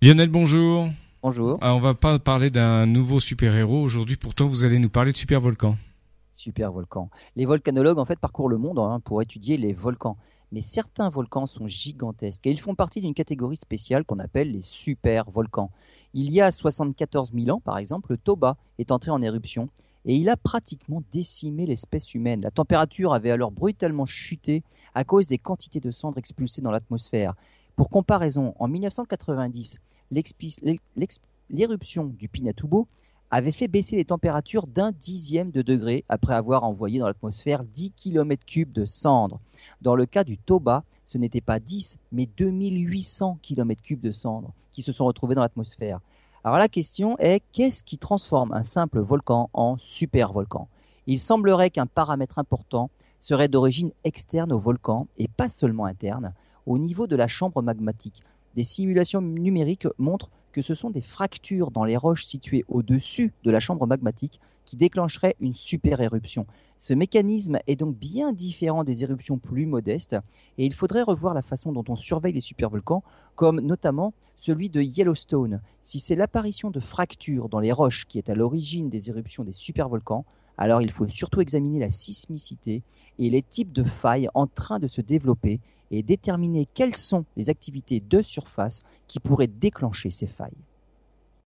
Lionel, bonjour. Bonjour. Ah, on va pas parler d'un nouveau super-héros aujourd'hui, pourtant vous allez nous parler de super volcan. Super volcan. Les volcanologues en fait parcourent le monde hein, pour étudier les volcans. Mais certains volcans sont gigantesques et ils font partie d'une catégorie spéciale qu'on appelle les super volcans. Il y a 74 000 ans, par exemple, le Toba est entré en éruption et il a pratiquement décimé l'espèce humaine. La température avait alors brutalement chuté à cause des quantités de cendres expulsées dans l'atmosphère. Pour comparaison, en 1990, l'éruption du Pinatubo avait fait baisser les températures d'un dixième de degré après avoir envoyé dans l'atmosphère 10 km3 de cendres. Dans le cas du Toba, ce n'était pas 10, mais 2800 km3 de cendres qui se sont retrouvés dans l'atmosphère. Alors la question est, qu'est-ce qui transforme un simple volcan en supervolcan? Il semblerait qu'un paramètre important serait d'origine externe au volcan et pas seulement interne, au niveau de la chambre magmatique. Des simulations numériques montrent que ce sont des fractures dans les roches situées au-dessus de la chambre magmatique qui déclencheraient une super éruption. Ce mécanisme est donc bien différent des éruptions plus modestes et il faudrait revoir la façon dont on surveille les supervolcans, comme notamment celui de Yellowstone. Si c'est l'apparition de fractures dans les roches qui est à l'origine des éruptions des supervolcans, alors il faut surtout examiner la sismicité et les types de failles en train de se développer et déterminer quelles sont les activités de surface qui pourraient déclencher ces failles.